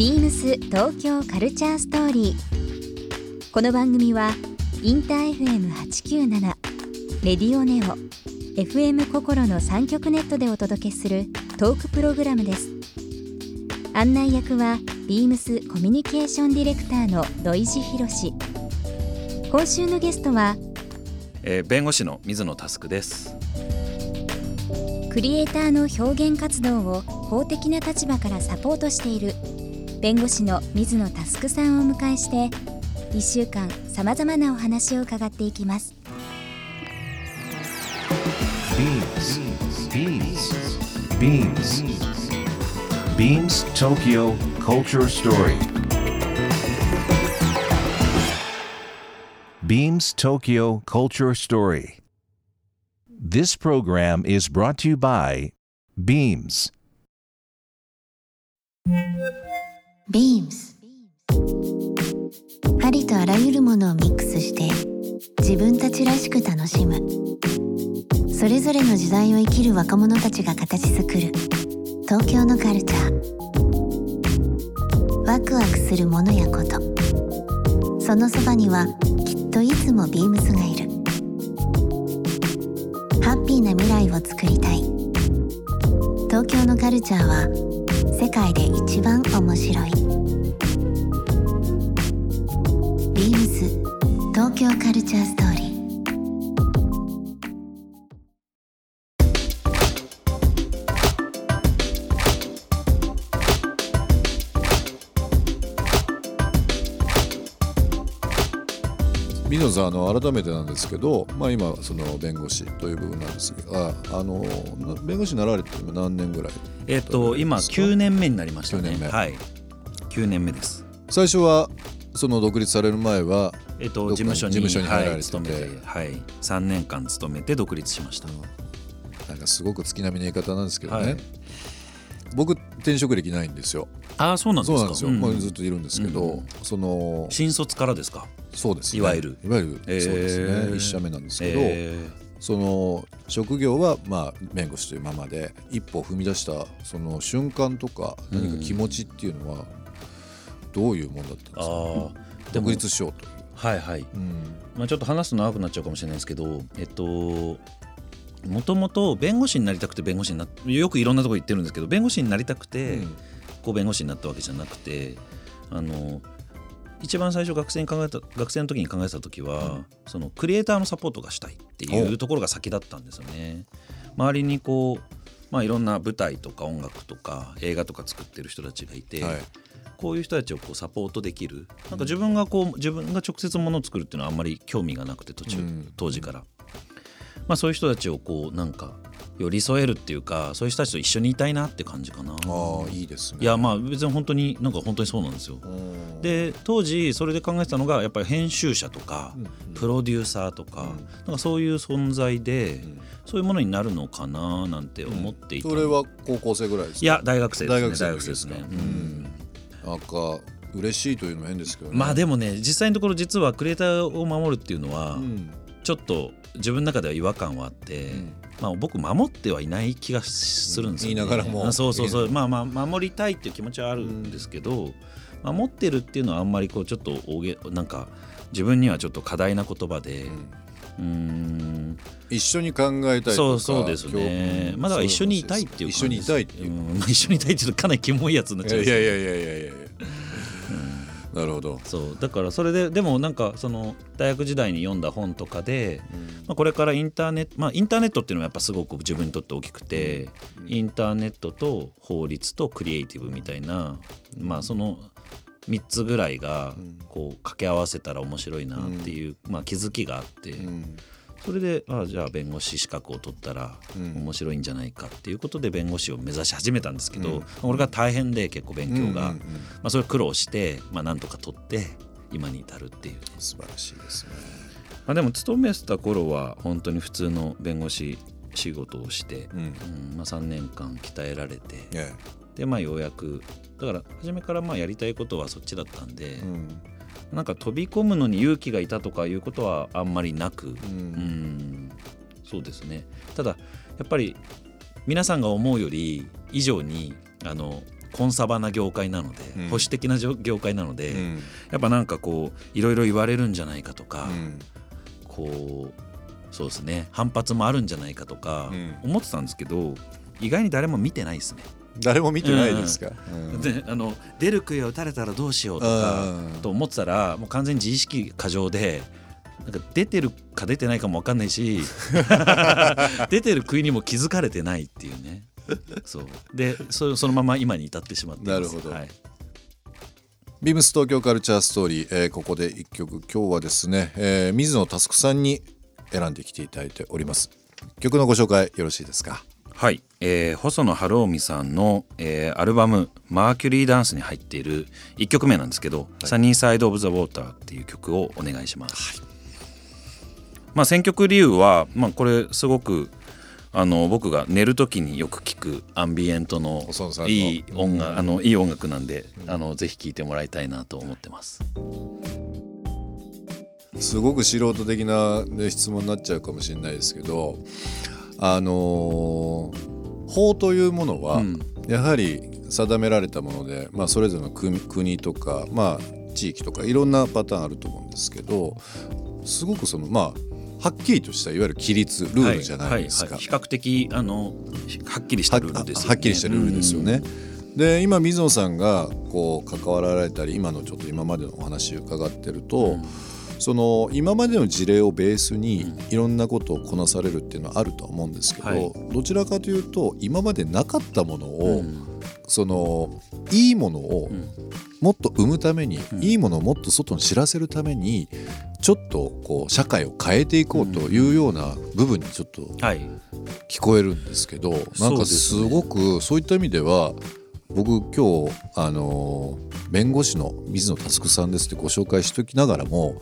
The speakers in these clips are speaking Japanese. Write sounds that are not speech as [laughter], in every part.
ビームス東京カルチャーストーリー。この番組はインター FM897 レディオネオ FM 心の三極ネットでお届けするトークプログラムです。案内役はビームスコミュニケーションディレクターの土井博志。今週のゲストはえー弁護士の水野佑です。クリエイターの表現活動を法的な立場からサポートしている弁護士の水野佑さんをお迎えして1週間さまざまなお話を伺っていきます Beams. Beams. Beams. Beams Tokyo Culture Story. Beams Tokyo Culture Story. This program is brought to you by Beams. Beams. ありとあらゆるものをミックスして自分たちらしく楽しむ。それぞれの時代を生きる若者たちが形作る。東京のカルチャー。ワクワクするものやこと。そのそばにはきっといつもビームスがいる。ハッピーな未来を作りたい。東京のカルチャーは世界で一番面白い。ビームス東京カルチャーストーリー水野さんあの改めてなんですけど、まあ、今その弁護士という部分なんですがあのな弁護士になられて今何年ぐらい？えっ、と今ですか？9年目になりましたね。9年目はい。9年目です。最初はその独立される前は事務所に事務所に入られててはい、勤めて、はい、3年間勤めて独立しました。なんかすごく月並みな言い方なんですけどね、はい僕転職歴ないんですよ。ああそうなんですか。そうなんですよ、うん。まあずっといるんですけど、うんその新卒からですか？そうです、ね、いわゆる。いわゆる、えー。そうですね。一社目なんですけど、えその職業はまあ弁護士というままで一歩踏み出したその瞬間とか何か気持ちっていうのはどういうもんだったんですー、か、ああでも独立しようと。はいはい。うん。まあちょっと話すと長くなっちゃうかもしれないですけど、えっと。もともと弁護士になりたくて弁護士になっよくいろんなところ言ってるんですけど弁護士になりたくて、うん。こう弁護士になったわけじゃなくてあの一番最初学生に考えた学生の時に考えてた時は、そのクリエイターのサポートがしたいっていうところが先だったんですよね。周りにこうまあいろんな舞台とか音楽とか映画とか作ってる人たちがいて、はい。こういう人たちをこうサポートできる。なんか自分がこう自分が直接ものを作るっていうのはあんまり興味がなくて途中、うん。当時から、まあ、そういう人たちをこうなんか寄り添えるっていうかそういう人たちと一緒にいたいなって感じかな。ああいいですね。いやまあ別に本当になんか本当にそうなんですよ。うん。で当時それで考えてたのがやっぱり編集者とかうんプロデューサーとかうん。なんかそういう存在でん。そういうものになるのかななんて思っていた、それは高校生ぐらいですか？いや大学生ですね。大学生ですか？ね、ううんん、なんか嬉しいというのも変ですけどね。まあでもね実際のところ実はクリエイターを守るっていうのはうん。ちょっと自分の中では違和感はあって、うん。まあ、僕守ってはいない気がするんですよ、ね。言いながらも。あそうそうそう。まあまあ守りたいっていう気持ちはあるんですけど、守ってるっていうのはあんまりこうちょっと大げなんか自分にはちょっと過大な言葉でうーん。一緒に考えたいそうそうですね。まあだ一緒にいたいっていう一緒にいたいっていう。うん。まあ一緒にいたいっていうとかなりキモいやつになっちゃういやいやいやいやいや。なるほど。そう。だからそれででもなんかその大学時代に読んだ本とかで、まあ、これからインターネットまあインターネットっていうのはやっぱすごく自分にとって大きくて、インターネットと法律とクリエイティブみたいなまあその3つぐらいがこう掛け合わせたら面白いなっていう、まあ、気づきがあって、うんそれであじゃあ弁護士資格を取ったらうん面白いんじゃないかっていうことで弁護士を目指し始めたんですけど、これが大変で結構勉強が、うんうんうんまあ、それ苦労して、まあ、なんとか取って今に至るっていうね、素晴らしいですね。まあ、でも勤めてた頃は本当に普通の弁護士仕事をして、うん。うんまあ、3年間鍛えられてえでまあようやくだから初めからまあやりたいことはそっちだったんで、え。うん。なんか飛び込むのに勇気がいたとかいうことはあんまりなく、う。うんんそうですね。ただやっぱり皆さんが思うより以上にあのコンサバな業界なので、うん。保守的な業業界なので、うん。やっぱなんかこういろいろ言われるんじゃないかとか、うん。こうそうですね。反発もあるんじゃないかとかうん。思ってたんですけど、意外に誰も見てないですね。誰も見てないですか、うん。であの出る杭を打たれたらどうしようとかうんと思ってたらもう完全に自意識過剰でなんか出てるか出てないかも分かんないし [laughs] 出てる杭にも気づかれてないっていうね。そう。でそそのまま今に至ってしまっています。なるほど。はい、ビームス東京カルチャーストーリー、えーここで一曲今日はですね、えー水野佑さんに選んできていただいております。曲のご紹介よろしいですか？はいえー細野晴臣さんの、えーアルバム「マーキュリーダンス」に入っている1曲目なんですけど「サニーサイド・オブ・ザ・ウォーター」っていう曲をお願いします。まあ、選曲理由は、まあ、これすごくあの僕が寝る時によく聞くアンビエントのいい音楽あのいい音楽なんであのぜひ聴いてもらいたいなと思ってます。すごく素人的な、ね、質問になっちゃうかもしれないですけどあのー法というものは、うんやはり定められたもので、まあ、それぞれの国国とか、まあ、地域とかいろんなパターンあると思うんですけどすごくそのまあはっきりとしたいわゆる規律ルールじゃないですか。はいはい比較的あのはっきりしたルールですよね。ははっきりしたルールですよね。で今水野さんがこう関わられたり今のちょっと今までのお話を伺ってると、その今までの事例をベースにいろんなことをこなされるっていうのはあるとは思うんですけど、はい。どちらかというと今までなかったものうん。を、そのいいものをん。もっと生むために、ん。いいものをもっと外に知らせるためにちょっとこう社会を変えていこうというような部分にちょっとはい。聞こえるんですけど、なんかすごくそういった意味では僕今日あの弁護士の水野佑さんですってご紹介しときながらも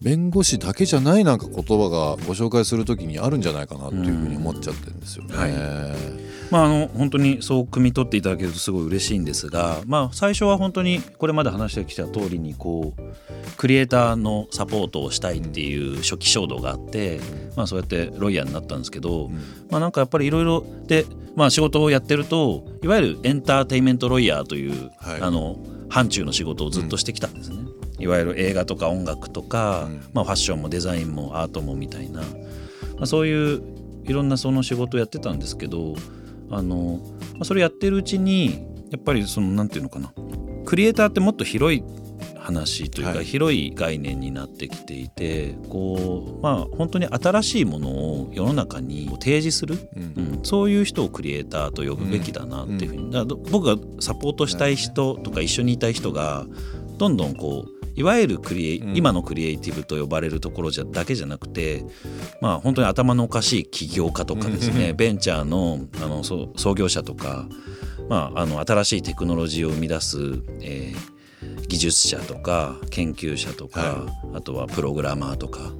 弁護士だけじゃないなんか言葉がご紹介するときにあるんじゃないかなっていうふうに思っちゃってるんですよね。はいまあ、あの本当にそう汲み取っていただけるとすごい嬉しいんですが、まあ、最初は本当にこれまで話してきた通りにこうクリエイターのサポートをしたいっていう初期衝動があって、まあ、そうやってロイヤーになったんですけど、まあ、なんかやっぱりいろいろで、まあ、仕事をやってるといわゆるエンターテインメントロイヤーという、はい。あの範疇の仕事をずっとしてきたんですね。いわゆる映画とか音楽とか、うん。まあ、ファッションもデザインもアートもみたいな、まあ、そういういろんなその仕事をやってたんですけどあの、まあ、それやってるうちにやっぱりそのなんていうのかな。クリエイターってもっと広い話というか、はい。広い概念になってきていてこうまあ本当に新しいものを世の中に提示する、うん。うん、そういう人をクリエイターと呼ぶべきだなっていうふうに、だからど僕がサポートしたい人とか一緒にいたい人がどんどんこういわゆるクリエイ、うん今のクリエイティブと呼ばれるところじゃだけじゃなくてまあ本当に頭のおかしい起業家とかですねベンチャーのあの創業者とか、まあ、あの新しいテクノロジーを生み出す、えー技術者とか研究者とか、はあとはプログラマーとか。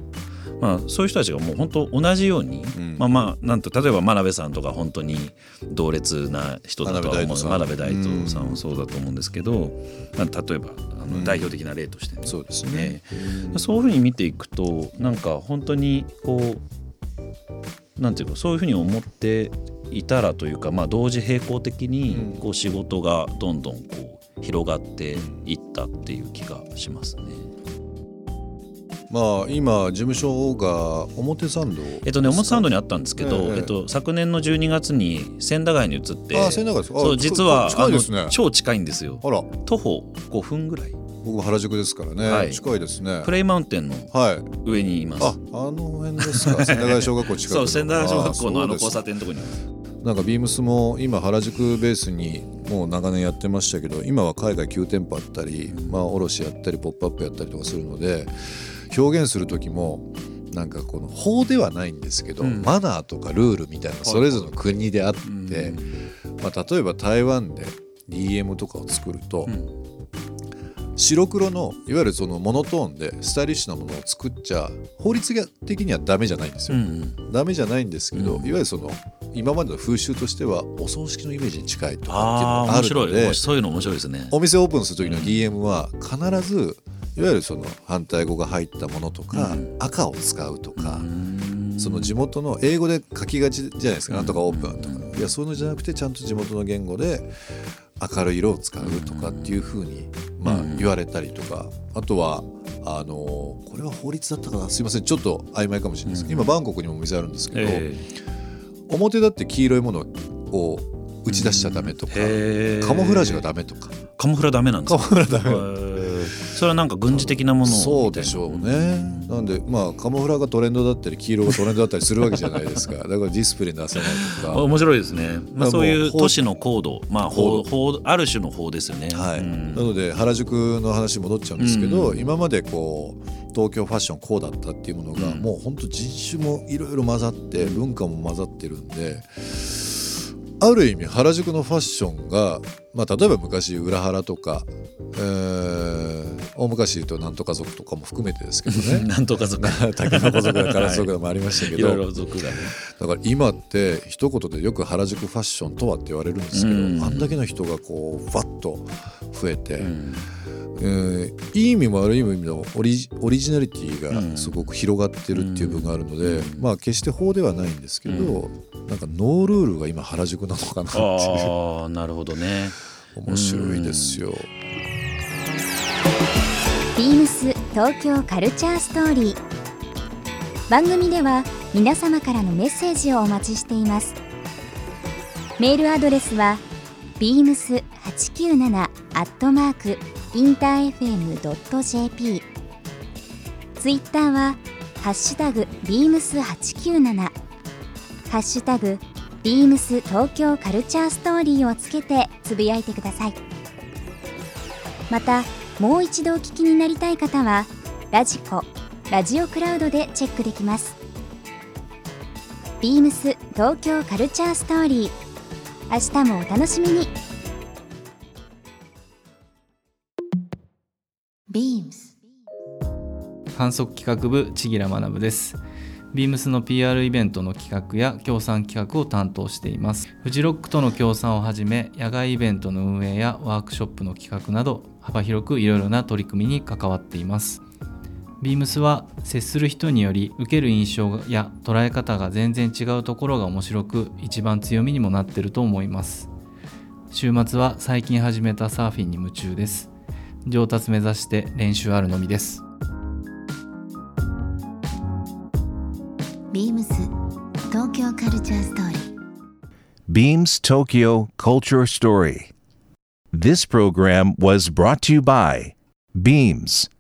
まあ、そういう人たちがもう本当同じように、ん。まあまあなんと例えば真鍋さんとか本当に同列な人だとは思う真真鍋大鍋大斗さん斗さん。もそうだと思うんですけど、まあ、例えばあの代表的な例としてね、そうですね。えそういうふうに見ていくとなんか本当にこうなんていうかそういうふうに思っていたらというか、まあ、同時並行的にうん。こう仕事がどんどんこう広がっていったっていう気がしますね。まあ今事務所が表参道えっとね表参道にあったんですけど、ええ。えっと、昨年の12月に千駄ヶ谷に移ってあ千駄ヶ谷ですそう実は近いですね。超近いんですよ。あら。徒歩5分ぐらい。僕も原宿ですからね、はい。近いですね。プレイマウンテンのはい。上にいます。ああの辺ですか？[laughs] 千駄ヶ谷小学校近くそう千駄ヶ谷小学校のあの交差点のところになんかビームスも今原宿ベースにもう長年やってましたけど今は海外9店舗あったり、まあ卸やったりポップアップやったりとかするので表現する時もなんかこの法ではないんですけど、うん。マナーとかルールみたいなそれぞれの国であって、まあ、例えば台湾で DM とかを作ると、ん。白黒のいわゆるそのモノトーンでスタイリッシュなものを作っちゃ法律的にはダメじゃないんですよ。うんダメじゃないんですけど、うん。いわゆるその今までの風習としてはお葬式のイメージに近いとかっていうのがあるのでそういうの面白いですね。お店オープンする時の DM は必ずいわゆるその反対語が入ったものとか、うん。赤を使うとか、その地元の英語で書きがちじゃないですか、なんとかオープンとか、いやそういうのじゃなくてちゃんと地元の言語で明るい色を使うとかっていうふうに、まあ、言われたりとか。あとはあのこれは法律だったかな？すいません。ちょっと曖昧かもしれないです。けど、今バンコクにもお店あるんですけど、え表だって黄色いものを打ち出しちゃダメとか、カモフラージュがダメとか。カモフラダメなんですカかモフラダメそれはなんか軍事的なものそうでしょうね。なんでまあカモフラがトレンドだったり黄色がトレンドだったりするわけじゃないですか。[laughs] だからディスプレイに出せないとか。面白いですね、まあ、そういう法都市のコード、まあ、法法ある種の法ですよね。はい、うんなので原宿の話に戻っちゃうんですけど、今までこう東京ファッションこうだったっていうものが、うんもう本当人種もいろいろ混ざって文化も混ざってるんである意味原宿のファッションが、まあ、例えば昔裏原とか、えー大昔言うとなんとか族とかも含めてですけどね。[laughs] なんとか族。[laughs] 竹の子族だから族もありましたけど、い。ろいろ族がね。だから今って一言でよく原宿ファッションとはって言われるんですけど、うん。あんだけの人がこうわっと増えて、うんえーいい意味も悪い意味のオリジオリジナリティがすごく広がってるっていう部分があるので、まあ決して法ではないんですけど、なんかノールールが今原宿なのかなっていう。ああなるほどね。[laughs] 面白いですよ。ビームス東京カルチャーストーリー。番組では皆様からのメッセージをお待ちしています。メールアドレスは beams897 アットマークインター FM.jp ツイッターはハッシュタグ beams897 ハッシュタグビームス東京カルチャーストーリーをつけてつぶやいてください。またもう一度お聞きになりたい方はラジコラジオクラウドでチェックできます。ビームス東京カルチャーストーリー。明日もお楽しみに。Beams 観測企画部千木良学です。ビームスの PR イベントの企画や協賛企画を担当しています。フジロックとの協賛をはじめ野外イベントの運営やワークショップの企画など幅広くいろいろな取り組みに関わっています。ビームスは接する人により受ける印象や捉え方が全然違うところが面白く一番強みにもなってると思います。週末は最近始めたサーフィンに夢中です。上達目指して練習あるのみですビームス東京カルチャーストーリー Beams Tokyo Culture Story. This program was brought to you by Beams.